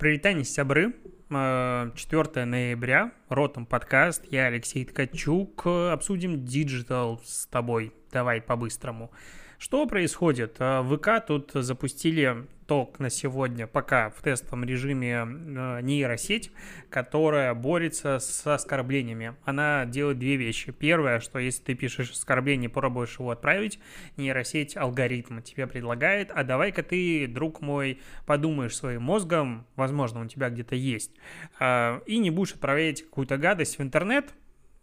Прывітанне, сябры, 4 ноября, Ротом подкаст, я Алексей Ткачук, обсудим digital с тобой, давай по-быстрому. Что происходит? А, ВК тут запустили ток на сегодня, пока в тестовом режиме а, нейросеть, которая борется с оскорблениями. Она делает две вещи. Первое, что если ты пишешь оскорбление, пробуешь его отправить, нейросеть алгоритм тебе предлагает, а давай-ка ты, друг мой, подумаешь своим мозгом, возможно, он у тебя где-то есть, а, и не будешь отправлять какую-то гадость в интернет,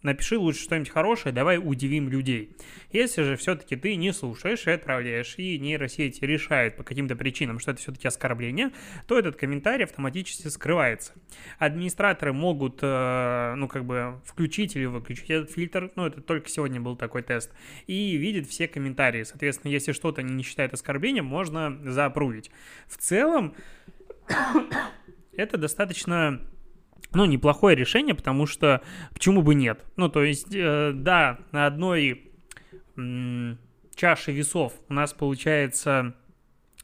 напиши лучше что-нибудь хорошее, давай удивим людей. Если же все-таки ты не слушаешь и отправляешь, и нейросеть решает по каким-то причинам, что это все-таки оскорбление, то этот комментарий автоматически скрывается. Администраторы могут, э, ну, как бы включить или выключить этот фильтр, ну, это только сегодня был такой тест, и видит все комментарии. Соответственно, если что-то не считают оскорблением, можно заапрувить. В целом, это достаточно ну, неплохое решение, потому что почему бы нет? Ну, то есть, э, да, на одной м- чаше весов у нас получается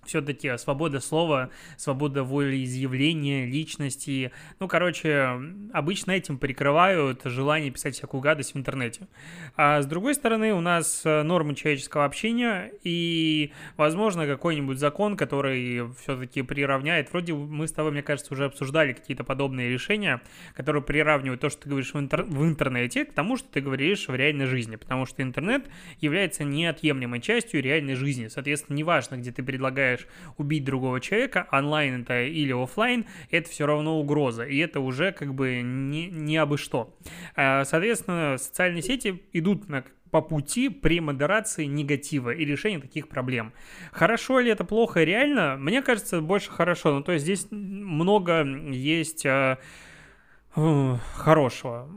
все-таки свобода слова, свобода волеизъявления, личности. Ну, короче, обычно этим прикрывают желание писать всякую гадость в интернете. А с другой стороны, у нас э, нормы человеческого общения и, возможно, какой-нибудь закон, который все-таки приравняет. Вроде мы с тобой, мне кажется, уже обсуждали какие-то подобные решения, которые приравнивают то, что ты говоришь в, интер- в интернете, к тому, что ты говоришь в реальной жизни. Потому что интернет является неотъемлемой частью реальной жизни. Соответственно, неважно, где ты предлагаешь предлагаешь убить другого человека, онлайн это или офлайн, это все равно угроза, и это уже как бы не, не абы что. А, соответственно, социальные сети идут на по пути при модерации негатива и решении таких проблем. Хорошо ли это плохо реально? Мне кажется, больше хорошо. Ну, то есть здесь много есть э, хорошего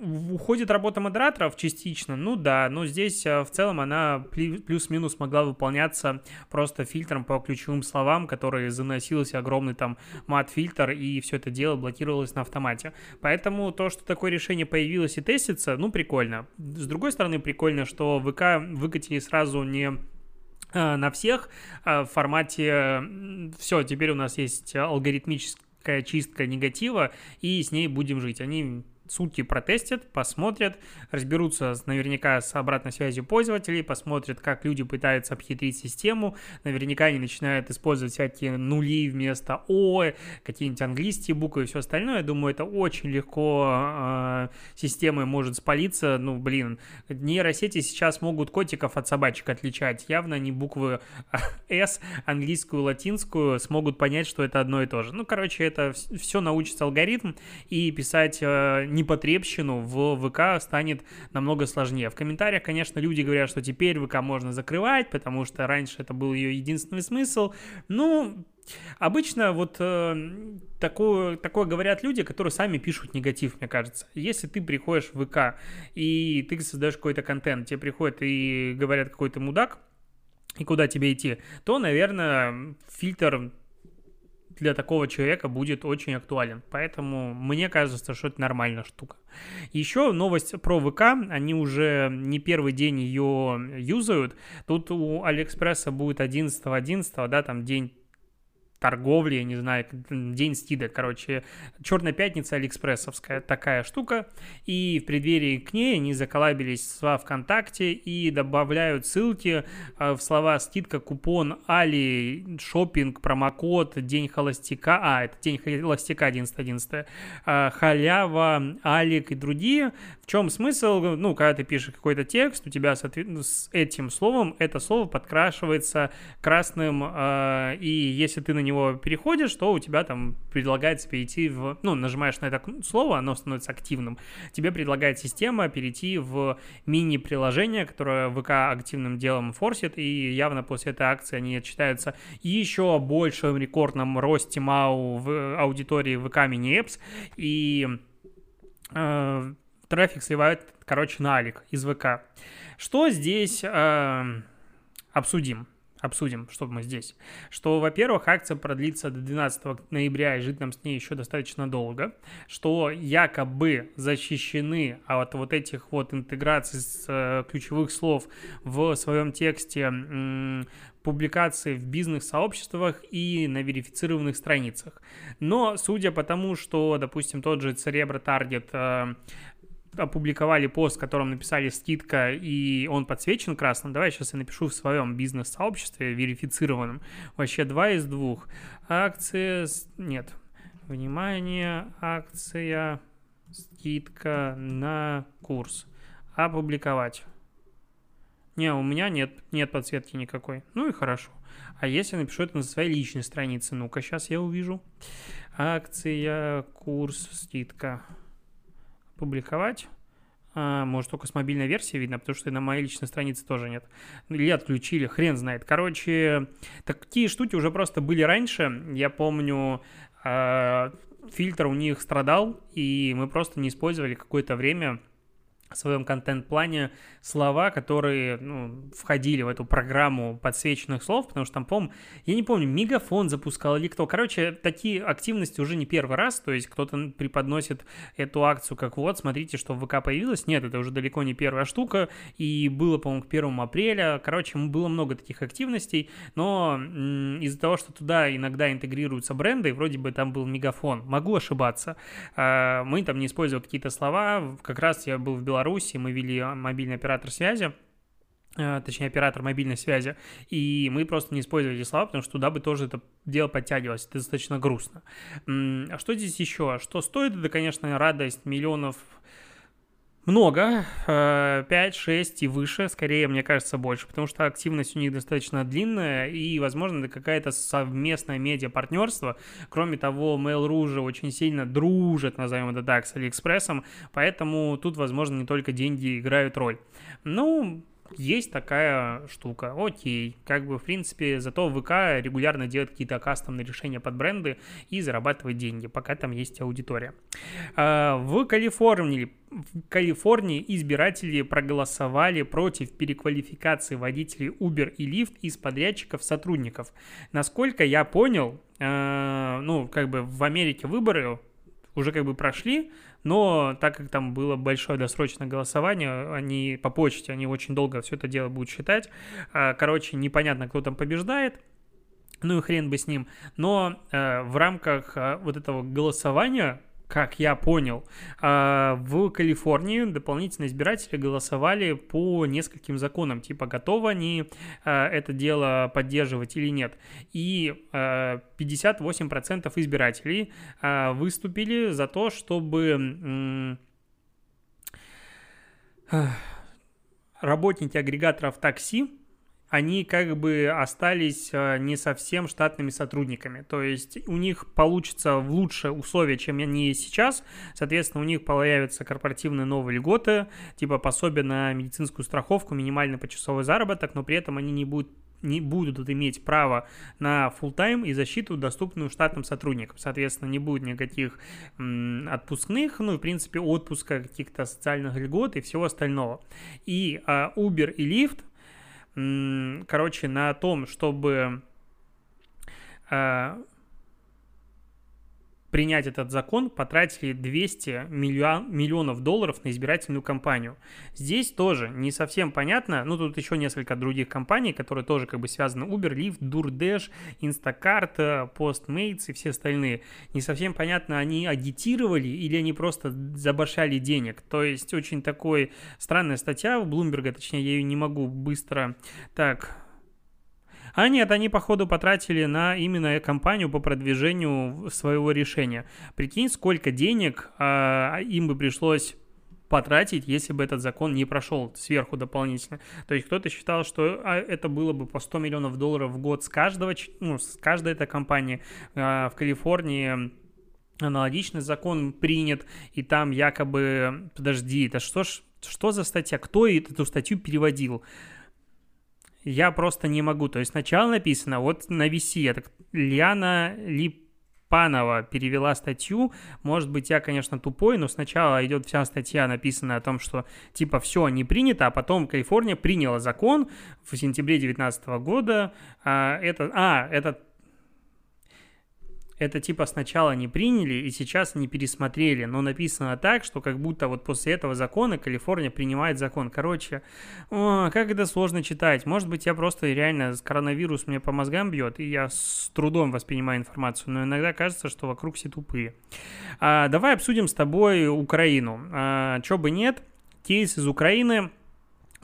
уходит работа модераторов частично, ну да, но здесь э, в целом она плюс-минус могла выполняться просто фильтром по ключевым словам, который заносился огромный там мат-фильтр, и все это дело блокировалось на автомате. Поэтому то, что такое решение появилось и тестится, ну, прикольно. С другой стороны, прикольно, что ВК выкатили сразу не э, на всех а в формате все, теперь у нас есть алгоритмическая чистка негатива, и с ней будем жить. Они сутки протестят, посмотрят, разберутся наверняка с обратной связью пользователей, посмотрят, как люди пытаются обхитрить систему, наверняка они начинают использовать всякие нули вместо О, какие-нибудь английские буквы и все остальное. Я думаю, это очень легко э, системой может спалиться. Ну, блин, нейросети сейчас могут котиков от собачек отличать. Явно не буквы S, английскую, латинскую, смогут понять, что это одно и то же. Ну, короче, это все научится алгоритм, и писать э, непотребщину в ВК станет намного сложнее. В комментариях, конечно, люди говорят, что теперь ВК можно закрывать, потому что раньше это был ее единственный смысл. Ну, Обычно вот э, такое, такое говорят люди, которые сами пишут негатив, мне кажется. Если ты приходишь в ВК и ты создаешь какой-то контент, тебе приходят и говорят какой-то мудак, и куда тебе идти, то, наверное, фильтр для такого человека будет очень актуален. Поэтому мне кажется, что это нормальная штука. Еще новость про ВК. Они уже не первый день ее юзают. Тут у Алиэкспресса будет 11.11, 11, да, там день торговли, я не знаю, день стида, короче, Черная пятница алиэкспрессовская такая штука, и в преддверии к ней они заколабились во ВКонтакте и добавляют ссылки а, в слова скидка, купон, Али, шопинг, промокод, день холостяка, а, это день холостяка 11.11, а, халява, Алик и другие. В чем смысл? Ну, когда ты пишешь какой-то текст, у тебя ну, с этим словом это слово подкрашивается красным, а, и если ты на него переходишь, то у тебя там предлагается перейти в... Ну, нажимаешь на это слово, оно становится активным. Тебе предлагает система перейти в мини-приложение, которое ВК активным делом форсит, и явно после этой акции они отчитаются еще большем рекордном росте МАУ в аудитории ВК мини-эпс, и э, трафик сливают, короче, на Алик из ВК. Что здесь э, обсудим? Обсудим, что мы здесь. Что, во-первых, акция продлится до 12 ноября, и жить нам с ней еще достаточно долго. Что якобы защищены от вот этих вот интеграций с э, ключевых слов в своем тексте публикации в бизнес-сообществах и на верифицированных страницах. Но судя по тому, что, допустим, тот же Cerebro Target э, опубликовали пост, в котором написали скидка, и он подсвечен красным, давай сейчас я напишу в своем бизнес-сообществе верифицированном. Вообще два из двух. Акция... Нет. Внимание, акция, скидка на курс. Опубликовать. Не, у меня нет, нет подсветки никакой. Ну и хорошо. А если напишу это на своей личной странице? Ну-ка, сейчас я увижу. Акция, курс, скидка публиковать. А, может, только с мобильной версии видно, потому что на моей личной странице тоже нет. Или отключили, хрен знает. Короче, такие штуки уже просто были раньше. Я помню, а, фильтр у них страдал, и мы просто не использовали какое-то время своем контент-плане слова, которые ну, входили в эту программу подсвеченных слов, потому что там, по я не помню, Мегафон запускал или кто. Короче, такие активности уже не первый раз, то есть кто-то преподносит эту акцию как вот, смотрите, что в ВК появилось. Нет, это уже далеко не первая штука, и было, по-моему, к 1 апреля. Короче, было много таких активностей, но из-за того, что туда иногда интегрируются бренды, вроде бы там был Мегафон, могу ошибаться, а, мы там не использовали какие-то слова, как раз я был в Беларуси, Беларуси мы вели мобильный оператор связи, э, точнее, оператор мобильной связи, и мы просто не использовали слова, потому что туда бы тоже это дело подтягивалось, это достаточно грустно. А что здесь еще? Что стоит, это, конечно, радость миллионов много, 5, 6 и выше, скорее, мне кажется, больше, потому что активность у них достаточно длинная, и, возможно, это какая-то совместное медиа-партнерство. Кроме того, Mail.ru же очень сильно дружит, назовем это так, с Алиэкспрессом, поэтому тут, возможно, не только деньги играют роль. Ну, есть такая штука, окей, как бы, в принципе, зато ВК регулярно делает какие-то кастомные решения под бренды и зарабатывает деньги, пока там есть аудитория. А, в Калифорнии, в Калифорнии избиратели проголосовали против переквалификации водителей Uber и Lyft из подрядчиков сотрудников. Насколько я понял, а, ну, как бы в Америке выборы уже как бы прошли, но так как там было большое досрочное голосование, они по почте, они очень долго все это дело будут считать. А, короче, непонятно, кто там побеждает. Ну и хрен бы с ним. Но э, в рамках э, вот этого голосования как я понял, а, в Калифорнии дополнительно избиратели голосовали по нескольким законам, типа готовы они а, это дело поддерживать или нет. И 58% а, избирателей выступили за то, чтобы работники агрегаторов такси они как бы остались э, не совсем штатными сотрудниками. То есть у них получится в лучшие условия, чем они сейчас. Соответственно, у них появятся корпоративные новые льготы, типа пособие на медицинскую страховку, минимальный почасовой заработок, но при этом они не будут не будут иметь право на full тайм и защиту, доступную штатным сотрудникам. Соответственно, не будет никаких отпускных, ну, в принципе, отпуска, каких-то социальных льгот и всего остального. И а, Uber и Lyft короче, на том, чтобы а, принять этот закон, потратили 200 миллион, миллионов долларов на избирательную кампанию. Здесь тоже не совсем понятно, ну тут еще несколько других компаний, которые тоже как бы связаны, Uber, Lyft, DoorDash, Instacart, Postmates и все остальные. Не совсем понятно, они агитировали или они просто забашали денег. То есть очень такой странная статья у Bloomberg, точнее я ее не могу быстро так а нет, они, походу, потратили на именно кампанию по продвижению своего решения. Прикинь, сколько денег а, им бы пришлось потратить, если бы этот закон не прошел сверху дополнительно. То есть кто-то считал, что а, это было бы по 100 миллионов долларов в год с каждого, ну, с каждой этой компании. А, в Калифорнии аналогичный закон принят, и там якобы, подожди, это что ж, что за статья? Кто эту статью переводил? Я просто не могу. То есть сначала написано, вот на VC, это Лиана Липанова перевела статью. Может быть, я, конечно, тупой, но сначала идет вся статья, написанная о том, что типа все не принято, а потом Калифорния приняла закон в сентябре 2019 года. А, это, а, этот это типа сначала не приняли и сейчас не пересмотрели, но написано так, что как будто вот после этого закона Калифорния принимает закон. Короче, о, как это сложно читать. Может быть, я просто реально коронавирус мне по мозгам бьет, и я с трудом воспринимаю информацию, но иногда кажется, что вокруг все тупые. А, давай обсудим с тобой Украину. А, чё бы нет, кейс из Украины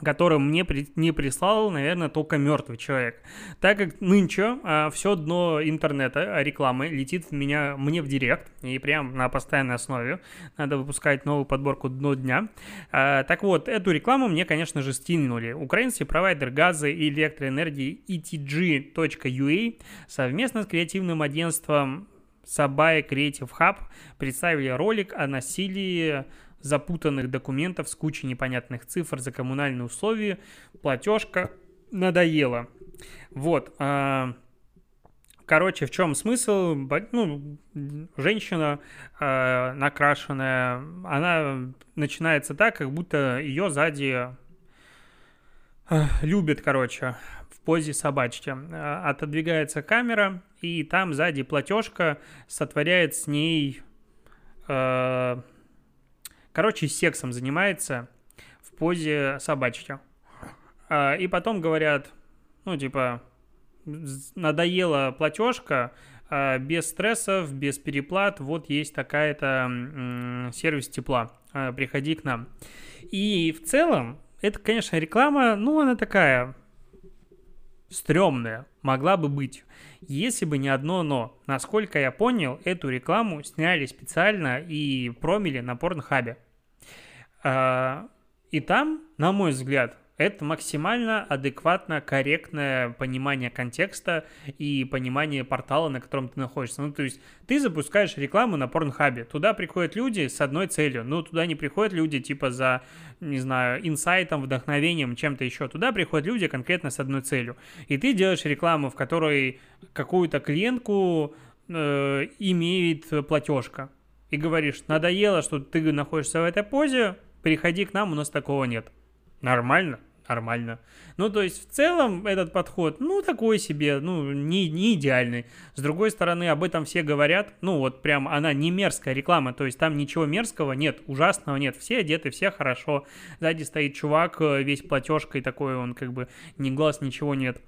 который мне при, не прислал, наверное, только мертвый человек. Так как нынче а, все дно интернета, а, рекламы летит в меня, мне в директ, и прям на постоянной основе. Надо выпускать новую подборку «Дно дня». А, так вот, эту рекламу мне, конечно же, стильнули. Украинский провайдер газа и электроэнергии ETG.ua совместно с креативным агентством Сабай Creative Hub представили ролик о насилии запутанных документов с кучей непонятных цифр за коммунальные условия, платежка надоела. Вот. А, короче, в чем смысл? Ну, женщина э, накрашенная, она начинается так, как будто ее сзади э, любят, короче, в позе собачки. Отодвигается камера, и там сзади платежка сотворяет с ней э, Короче, сексом занимается в позе собачки. А, и потом говорят, ну, типа, надоела платежка, а, без стрессов, без переплат, вот есть такая-то сервис тепла, а, приходи к нам. И в целом, это, конечно, реклама, ну, она такая стрёмная, могла бы быть, если бы не одно но. Насколько я понял, эту рекламу сняли специально и промили на порнхабе. А, и там, на мой взгляд, это максимально адекватно, корректное понимание контекста и понимание портала, на котором ты находишься. Ну, то есть ты запускаешь рекламу на порнхабе, туда приходят люди с одной целью, ну, туда не приходят люди типа за, не знаю, инсайтом, вдохновением, чем-то еще, туда приходят люди конкретно с одной целью. И ты делаешь рекламу, в которой какую-то клиентку э, имеет платежка. И говоришь, надоело, что ты находишься в этой позе, приходи к нам, у нас такого нет. Нормально? Нормально. Ну, то есть, в целом, этот подход, ну, такой себе, ну, не, не идеальный. С другой стороны, об этом все говорят, ну, вот прям она не мерзкая реклама, то есть, там ничего мерзкого нет, ужасного нет, все одеты, все хорошо. Сзади стоит чувак, э, весь платежкой такой, он как бы ни глаз, ничего нет.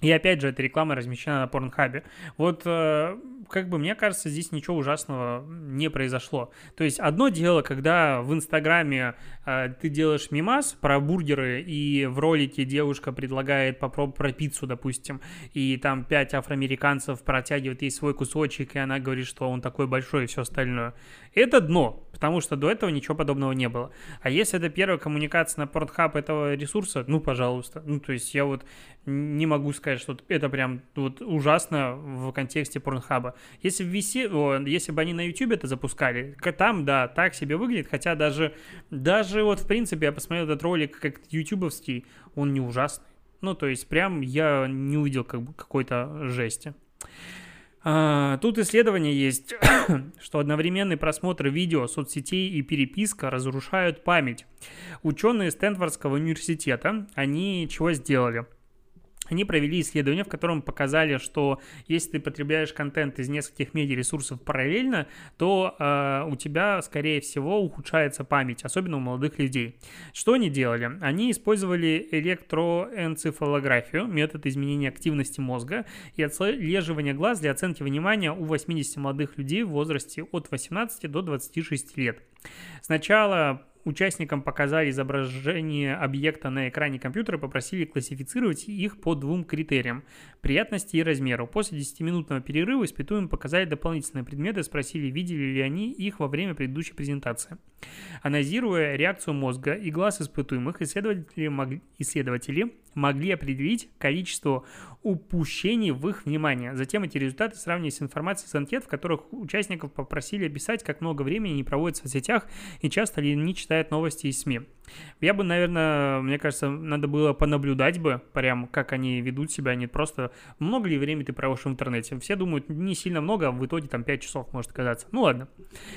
И опять же, эта реклама размещена на Порнхабе. Вот, э, как бы, мне кажется, здесь ничего ужасного не произошло. То есть, одно дело, когда в Инстаграме э, ты делаешь мимас про бургеры, и в ролике девушка предлагает попробовать про пиццу, допустим, и там пять афроамериканцев протягивают ей свой кусочек, и она говорит, что он такой большой и все остальное. Это дно, потому что до этого ничего подобного не было. А если это первая коммуникация на Pornhub этого ресурса, ну, пожалуйста. Ну, то есть я вот не могу сказать, что это прям вот ужасно в контексте Порнхаба. Если, виси, если бы они на YouTube это запускали, там, да, так себе выглядит, хотя даже, даже вот, в принципе, я посмотрел этот ролик как ютубовский, он не ужасный. Ну, то есть прям я не увидел как бы какой-то жести. А, тут исследование есть, что одновременный просмотр видео, соцсетей и переписка разрушают память. Ученые Стэнфордского университета, они чего сделали? Они провели исследование, в котором показали, что если ты потребляешь контент из нескольких медиаресурсов параллельно, то э, у тебя, скорее всего, ухудшается память, особенно у молодых людей. Что они делали? Они использовали электроэнцефалографию, метод изменения активности мозга и отслеживания глаз для оценки внимания у 80 молодых людей в возрасте от 18 до 26 лет. Сначала Участникам показали изображение объекта на экране компьютера и попросили классифицировать их по двум критериям – приятности и размеру. После 10-минутного перерыва испытуемым показали дополнительные предметы и спросили, видели ли они их во время предыдущей презентации. Анализируя реакцию мозга и глаз испытуемых, исследователи могли, исследователи могли определить количество упущений в их внимание. Затем эти результаты сравнили с информацией с анкет, в которых участников попросили описать, как много времени они проводят в соцсетях и часто ли они читают новости из СМИ. Я бы, наверное, мне кажется, надо было понаблюдать бы, прям как они ведут себя, не просто много ли времени ты проводишь в интернете. Все думают, не сильно много, а в итоге там 5 часов может казаться. Ну ладно.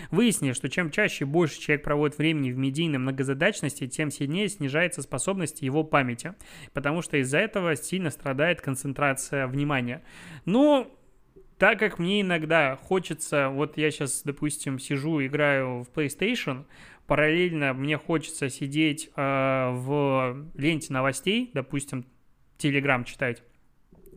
Выяснили, что чем чаще больше человек проводит времени в медийной многозадачности, тем сильнее снижается способность его памяти, потому что из-за этого сильно страдает концентрация внимания. Но так как мне иногда хочется, вот я сейчас, допустим, сижу, играю в PlayStation, параллельно мне хочется сидеть э, в ленте новостей, допустим, Telegram читать,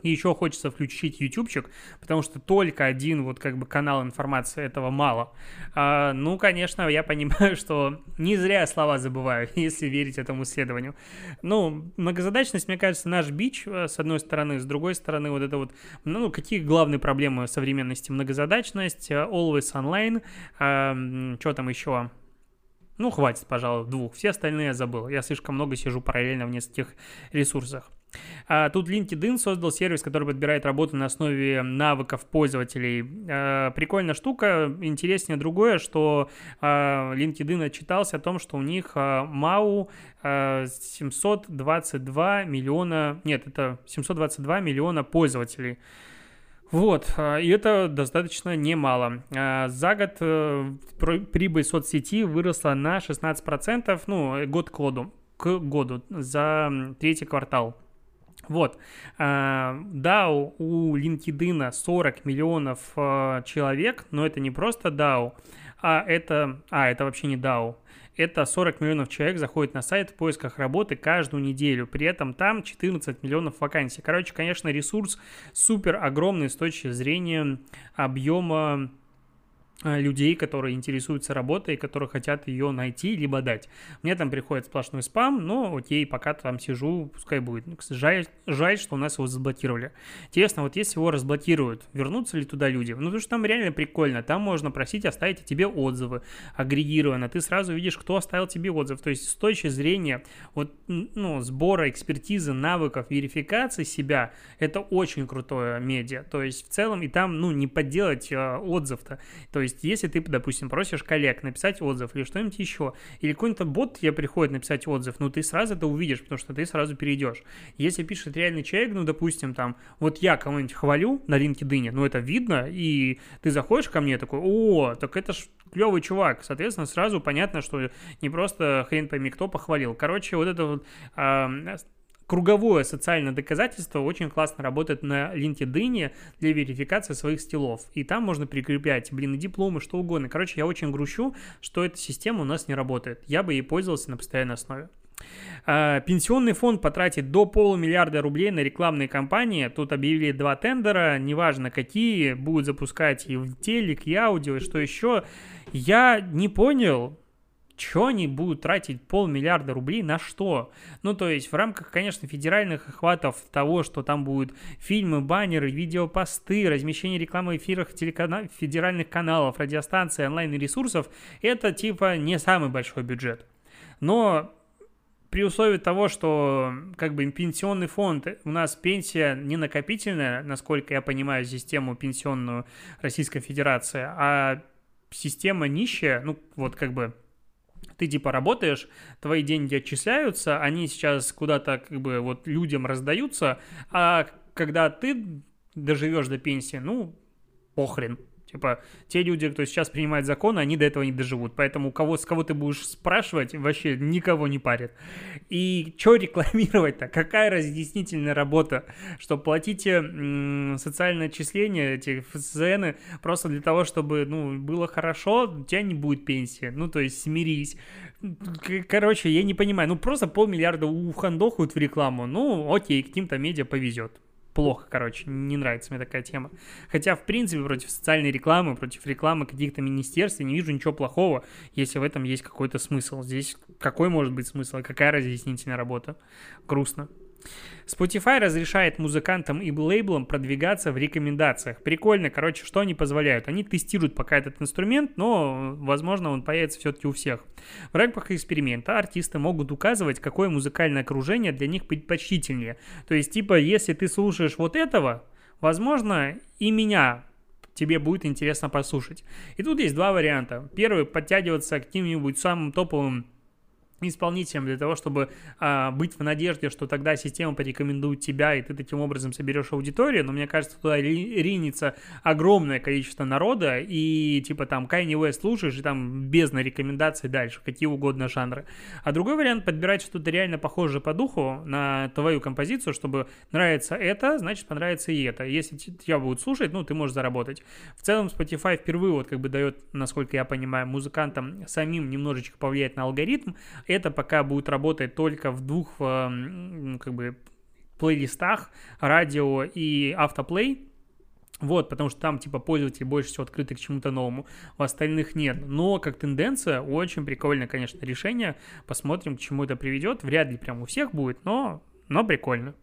и еще хочется включить ютубчик, потому что только один вот как бы канал информации этого мало. А, ну, конечно, я понимаю, что не зря слова забываю, если верить этому исследованию. Ну, многозадачность, мне кажется, наш бич, э, с одной стороны, с другой стороны, вот это вот, ну, какие главные проблемы современности? Многозадачность, э, always online, а, что там еще? Ну, хватит, пожалуй, двух. Все остальные я забыл. Я слишком много сижу параллельно в нескольких ресурсах. А, тут LinkedIn создал сервис, который подбирает работу на основе навыков пользователей. А, прикольная штука. Интереснее другое, что а, LinkedIn отчитался о том, что у них а, МАУ а, 722 миллиона... Нет, это 722 миллиона пользователей. Вот, а, и это достаточно немало. А, за год э, прибыль соцсети выросла на 16%, ну, год к году, к году, за третий квартал. Вот, а, DAO у LinkedIn 40 миллионов а, человек, но это не просто DAO, а это, а, это вообще не DAO, это 40 миллионов человек заходит на сайт в поисках работы каждую неделю. При этом там 14 миллионов вакансий. Короче, конечно, ресурс супер огромный с точки зрения объема людей, которые интересуются работой, которые хотят ее найти либо дать. Мне там приходит сплошной спам, но окей, пока там сижу, пускай будет. Жаль, жаль, что у нас его заблокировали. Интересно, вот если его разблокируют, вернутся ли туда люди? Ну, потому что там реально прикольно. Там можно просить оставить тебе отзывы агрегированно. Ты сразу видишь, кто оставил тебе отзыв. То есть с точки зрения вот, ну, сбора экспертизы, навыков, верификации себя, это очень крутое медиа. То есть в целом и там, ну, не подделать э, отзыв-то. То есть если ты, допустим, просишь коллег написать отзыв или что-нибудь еще, или какой-то бот тебе приходит написать отзыв, ну, ты сразу это увидишь, потому что ты сразу перейдешь. Если пишет реальный человек, ну, допустим, там, вот я кого-нибудь хвалю на LinkedIn, ну, это видно, и ты заходишь ко мне такой, о, так это ж клевый чувак. Соответственно, сразу понятно, что не просто хрен пойми кто похвалил. Короче, вот это вот э, круговое социальное доказательство очень классно работает на LinkedIn для верификации своих стилов. И там можно прикреплять, блин, и дипломы, что угодно. Короче, я очень грущу, что эта система у нас не работает. Я бы ей пользовался на постоянной основе. А, пенсионный фонд потратит до полумиллиарда рублей на рекламные кампании. Тут объявили два тендера, неважно какие, будут запускать и в телек, и аудио, и что еще. Я не понял, что они будут тратить полмиллиарда рублей на что? Ну, то есть в рамках, конечно, федеральных охватов того, что там будут фильмы, баннеры, видеопосты, размещение рекламы в эфирах телекана... федеральных каналов, радиостанций, онлайн-ресурсов, это типа не самый большой бюджет. Но при условии того, что как бы пенсионный фонд, у нас пенсия не накопительная, насколько я понимаю систему пенсионную Российской Федерации, а система нищая, ну вот как бы ты типа работаешь, твои деньги отчисляются, они сейчас куда-то как бы вот людям раздаются, а когда ты доживешь до пенсии, ну, похрен, Типа, те люди, кто сейчас принимает законы, они до этого не доживут. Поэтому кого, с кого ты будешь спрашивать, вообще никого не парит. И что рекламировать-то? Какая разъяснительная работа? Что платите социальное отчисление, эти ФСН, просто для того, чтобы, ну, было хорошо, у тебя не будет пенсии. Ну, то есть, смирись. Короче, я не понимаю. Ну, просто полмиллиарда ухандохают в рекламу. Ну, окей, каким-то медиа повезет плохо, короче, не нравится мне такая тема. Хотя, в принципе, против социальной рекламы, против рекламы каких-то министерств я не вижу ничего плохого, если в этом есть какой-то смысл. Здесь какой может быть смысл, какая разъяснительная работа? Грустно. Spotify разрешает музыкантам и лейблам продвигаться в рекомендациях. Прикольно, короче, что они позволяют? Они тестируют пока этот инструмент, но, возможно, он появится все-таки у всех. В рамках эксперимента артисты могут указывать, какое музыкальное окружение для них предпочтительнее. То есть, типа, если ты слушаешь вот этого, возможно, и меня тебе будет интересно послушать. И тут есть два варианта. Первый, подтягиваться к каким-нибудь самым топовым исполнителем для того, чтобы а, быть в надежде, что тогда система порекомендует тебя, и ты таким образом соберешь аудиторию, но мне кажется, туда ринется огромное количество народа, и типа там Kanye West слушаешь, и там без на рекомендаций дальше, какие угодно жанры. А другой вариант подбирать что-то реально похожее по духу на твою композицию, чтобы нравится это, значит понравится и это. Если тебя будут слушать, ну, ты можешь заработать. В целом Spotify впервые вот как бы дает, насколько я понимаю, музыкантам самим немножечко повлиять на алгоритм, это пока будет работать только в двух э, как бы плейлистах, радио и автоплей. Вот, потому что там, типа, пользователи больше всего открыты к чему-то новому, в остальных нет. Но, как тенденция, очень прикольное, конечно, решение. Посмотрим, к чему это приведет. Вряд ли прям у всех будет, но, но прикольно.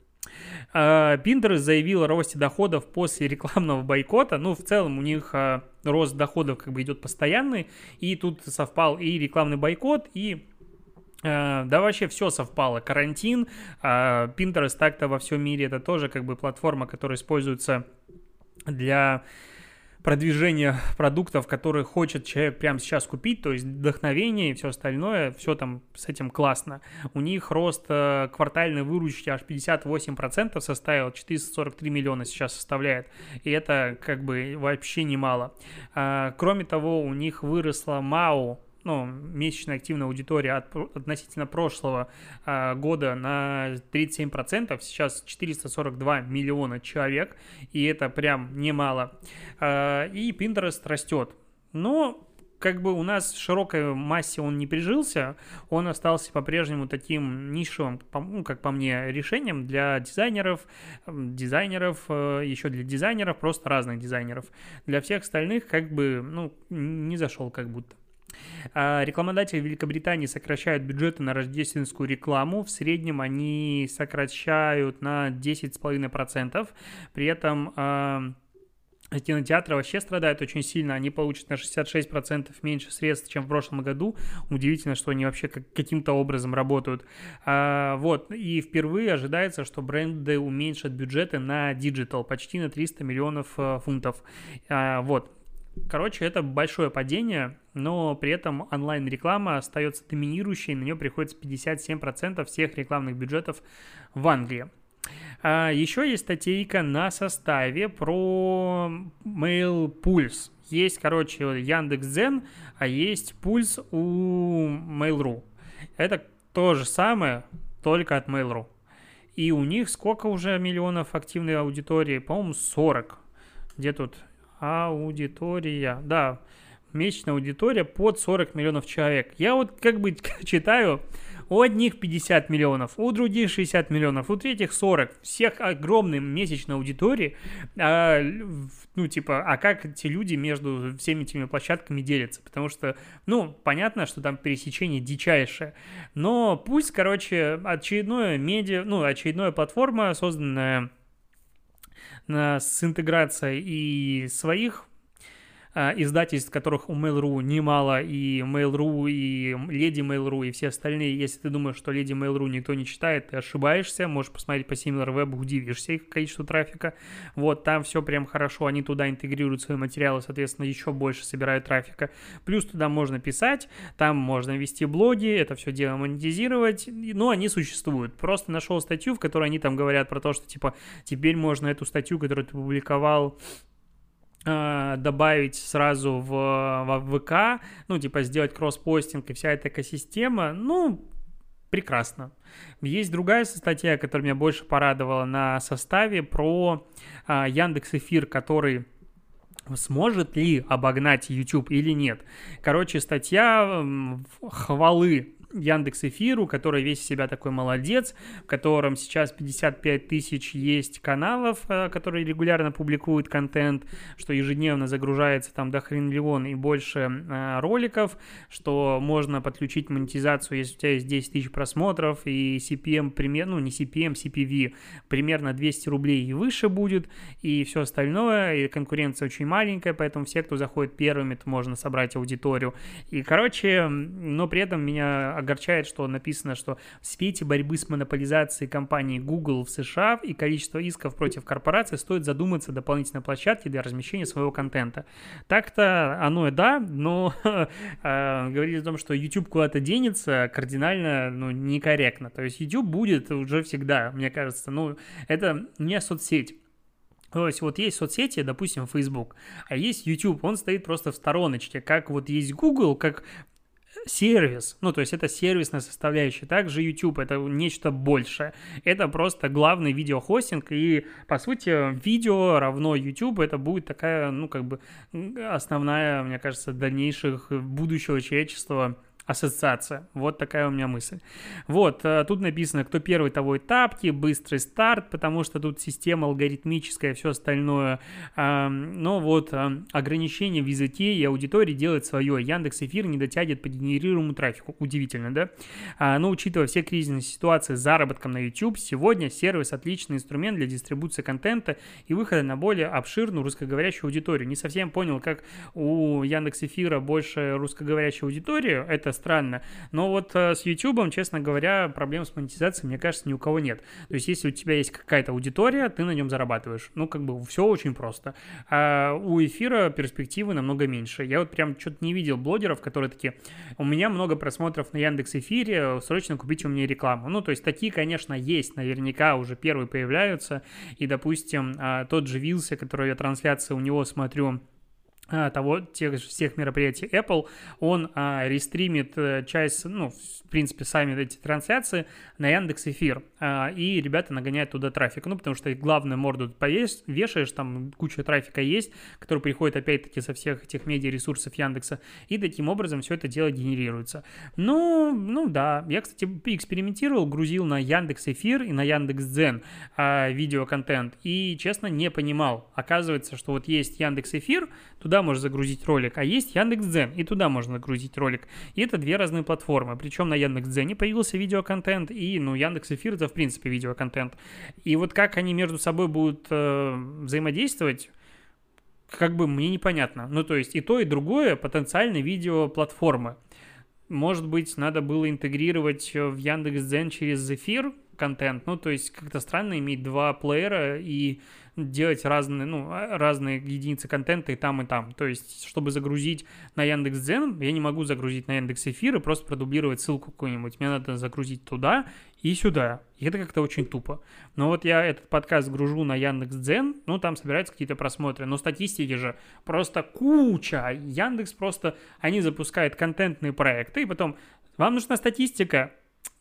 Pinterest заявил о росте доходов после рекламного бойкота. Ну, в целом у них а, рост доходов как бы идет постоянный. И тут совпал и рекламный бойкот, и Э, да вообще все совпало. Карантин, а, Pinterest так-то во всем мире это тоже как бы платформа, которая используется для продвижения продуктов, которые хочет человек прямо сейчас купить, то есть вдохновение и все остальное, все там с этим классно. У них рост э, квартальной выручки аж 58% составил, 443 миллиона сейчас составляет, и это как бы вообще немало. Кроме того, у них выросла МАУ, ну, месячная активная аудитория от, относительно прошлого э, года на 37%, сейчас 442 миллиона человек, и это прям немало. Э, и Pinterest растет. Но как бы у нас в широкой массе он не прижился, он остался по-прежнему таким нишевым, ну, как по мне, решением для дизайнеров, дизайнеров, э, еще для дизайнеров, просто разных дизайнеров. Для всех остальных как бы, ну, не зашел как будто. А, рекламодатели Великобритании сокращают бюджеты на рождественскую рекламу. В среднем они сокращают на 10,5%. При этом а, Кинотеатры вообще страдают очень сильно, они получат на 66% меньше средств, чем в прошлом году. Удивительно, что они вообще как, каким-то образом работают. А, вот, и впервые ожидается, что бренды уменьшат бюджеты на digital почти на 300 миллионов а, фунтов. Вот, Короче, это большое падение, но при этом онлайн-реклама остается доминирующей, на нее приходится 57% всех рекламных бюджетов в Англии. А еще есть статейка на составе про Mail Pulse. Есть, короче, Яндекс.Дзен, а есть Пульс у Mail.ru. Это то же самое, только от Mail.ru. И у них сколько уже миллионов активной аудитории? По-моему, 40. Где тут аудитория. Да, месячная аудитория под 40 миллионов человек. Я вот как бы читаю, у одних 50 миллионов, у других 60 миллионов, у третьих 40. Всех огромной месячной аудитории. А, ну, типа, а как эти люди между всеми этими площадками делятся? Потому что, ну, понятно, что там пересечение дичайшее. Но пусть, короче, очередное медиа, ну, очередная платформа, созданная с интеграцией и своих издательств, которых у Mail.ru немало, и Mail.ru, и Леди Mail.ru, и все остальные. Если ты думаешь, что Леди Mail.ru никто не читает, ты ошибаешься. Можешь посмотреть по SimilarWeb, удивишься их количеству трафика. Вот, там все прям хорошо. Они туда интегрируют свои материалы, соответственно, еще больше собирают трафика. Плюс туда можно писать, там можно вести блоги, это все дело монетизировать. Но они существуют. Просто нашел статью, в которой они там говорят про то, что, типа, теперь можно эту статью, которую ты публиковал Э, добавить сразу в, в ВК, ну, типа сделать кросс-постинг и вся эта экосистема, ну, прекрасно. Есть другая статья, которая меня больше порадовала на составе про а, Яндекс Эфир, который сможет ли обогнать YouTube или нет. Короче, статья хвалы Яндекс Эфиру, который весь себя такой молодец, в котором сейчас 55 тысяч есть каналов, э, которые регулярно публикуют контент, что ежедневно загружается там до хрен миллион и больше э, роликов, что можно подключить монетизацию, если у тебя есть 10 тысяч просмотров, и CPM примерно, ну не CPM, CPV примерно 200 рублей и выше будет, и все остальное, и конкуренция очень маленькая, поэтому все, кто заходит первыми, то можно собрать аудиторию. И, короче, но при этом меня огорчает, что написано, что в свете борьбы с монополизацией компании Google в США и количество исков против корпораций стоит задуматься о дополнительной площадке для размещения своего контента. Так-то оно и да, но э, говорить о том, что YouTube куда-то денется, кардинально ну, некорректно. То есть YouTube будет уже всегда, мне кажется. Ну, это не соцсеть. То есть вот есть соцсети, допустим, Facebook, а есть YouTube, он стоит просто в стороночке, как вот есть Google, как сервис, ну, то есть это сервисная составляющая. Также YouTube это нечто большее. Это просто главный видеохостинг, и, по сути, видео равно YouTube, это будет такая, ну, как бы основная, мне кажется, дальнейших будущего человечества ассоциация. Вот такая у меня мысль. Вот, э, тут написано, кто первый, того и тапки, быстрый старт, потому что тут система алгоритмическая, все остальное. Но вот ограничение в языке и аудитории делает свое. Яндекс Эфир не дотягивает по генерируемому трафику. Удивительно, да? А, но учитывая все кризисные ситуации с заработком на YouTube, сегодня сервис отличный инструмент для дистрибуции контента и выхода на более обширную русскоговорящую аудиторию. Не совсем понял, как у Яндекс Эфира больше русскоговорящей аудитории. Это странно. Но вот э, с YouTube, честно говоря, проблем с монетизацией, мне кажется, ни у кого нет. То есть, если у тебя есть какая-то аудитория, ты на нем зарабатываешь. Ну, как бы все очень просто. А у эфира перспективы намного меньше. Я вот прям что-то не видел блогеров, которые такие, у меня много просмотров на Яндекс Эфире, срочно купите у меня рекламу. Ну, то есть, такие, конечно, есть, наверняка уже первые появляются. И, допустим, а, тот же Вилса, который я трансляции у него смотрю, того, тех всех мероприятий Apple, он а, рестримит э, часть, ну, в принципе, сами эти трансляции на Яндекс Эфир, а, и ребята нагоняют туда трафик, ну, потому что главное морду повесь, вешаешь, там куча трафика есть, который приходит, опять-таки, со всех этих медиаресурсов Яндекса, и таким образом все это дело генерируется. Ну, ну да, я, кстати, экспериментировал, грузил на Яндекс Эфир и на Яндекс Дзен а, видеоконтент, и, честно, не понимал. Оказывается, что вот есть Яндекс Эфир, туда можно загрузить ролик, а есть Яндекс.Дзен, и туда можно загрузить ролик. И это две разные платформы. Причем на Яндекс.Дзене появился видеоконтент, и, ну, Яндекс Эфир это, в принципе, видеоконтент. И вот как они между собой будут э, взаимодействовать, как бы мне непонятно. Ну, то есть и то, и другое потенциально видеоплатформы. Может быть, надо было интегрировать в Яндекс.Дзен через эфир контент. Ну, то есть как-то странно иметь два плеера и делать разные, ну, а, разные единицы контента и там, и там. То есть, чтобы загрузить на Яндекс.Дзен, я не могу загрузить на Яндекс Эфир и просто продублировать ссылку какую-нибудь. Мне надо загрузить туда и сюда. И это как-то очень тупо. Но вот я этот подкаст гружу на Яндекс.Дзен, ну, там собираются какие-то просмотры. Но статистики же просто куча. Яндекс просто, они запускают контентные проекты, и потом, вам нужна статистика?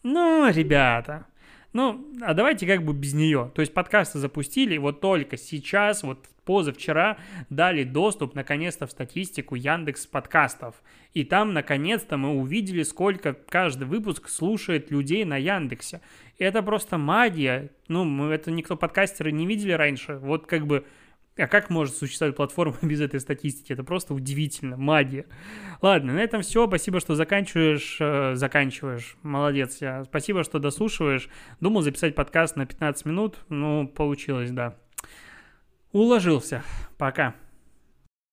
Ну, ребята, ну, а давайте как бы без нее. То есть подкасты запустили, вот только сейчас, вот позавчера дали доступ наконец-то в статистику Яндекс подкастов. И там наконец-то мы увидели, сколько каждый выпуск слушает людей на Яндексе. Это просто магия. Ну, мы это никто подкастеры не видели раньше. Вот как бы а как может существовать платформа без этой статистики? Это просто удивительно, магия. Ладно, на этом все. Спасибо, что заканчиваешь. Э, заканчиваешь. Молодец. Я. Спасибо, что дослушиваешь. Думал записать подкаст на 15 минут. Ну, получилось, да. Уложился. Пока.